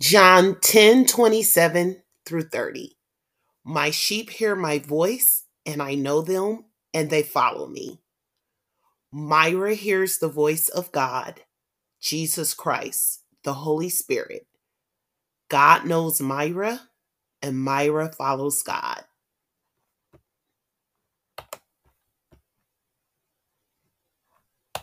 John 10 27 through 30. My sheep hear my voice, and I know them, and they follow me. Myra hears the voice of God, Jesus Christ, the Holy Spirit. God knows Myra, and Myra follows God.